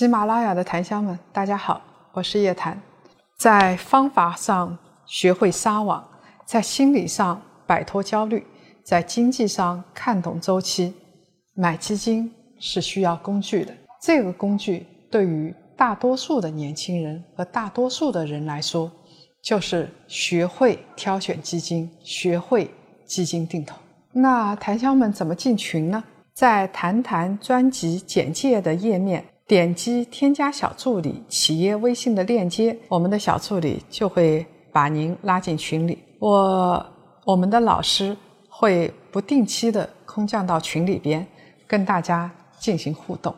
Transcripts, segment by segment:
喜马拉雅的檀香们，大家好，我是叶檀。在方法上学会撒网，在心理上摆脱焦虑，在经济上看懂周期。买基金是需要工具的，这个工具对于大多数的年轻人和大多数的人来说，就是学会挑选基金，学会基金定投。那檀香们怎么进群呢？在谈谈专辑简介的页面。点击添加小助理企业微信的链接，我们的小助理就会把您拉进群里。我我们的老师会不定期的空降到群里边，跟大家进行互动。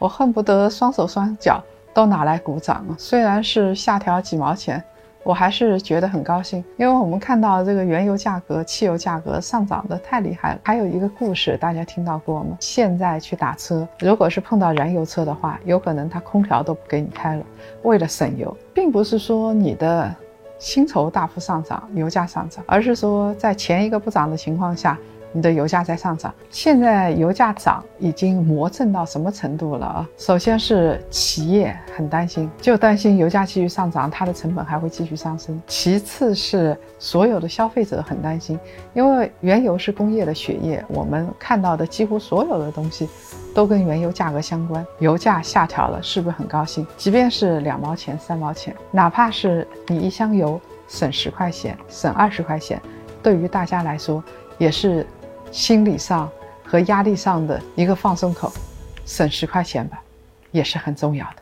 我恨不得双手双脚都拿来鼓掌啊！虽然是下调几毛钱。我还是觉得很高兴，因为我们看到这个原油价格、汽油价格上涨的太厉害了。还有一个故事，大家听到过吗？现在去打车，如果是碰到燃油车的话，有可能它空调都不给你开了，为了省油，并不是说你的薪酬大幅上涨，油价上涨，而是说在前一个不涨的情况下。你的油价在上涨，现在油价涨已经魔怔到什么程度了啊？首先是企业很担心，就担心油价继续上涨，它的成本还会继续上升。其次是所有的消费者很担心，因为原油是工业的血液，我们看到的几乎所有的东西都跟原油价格相关。油价下调了，是不是很高兴？即便是两毛钱、三毛钱，哪怕是你一箱油省十块钱、省二十块钱，对于大家来说也是。心理上和压力上的一个放松口，省十块钱吧，也是很重要的。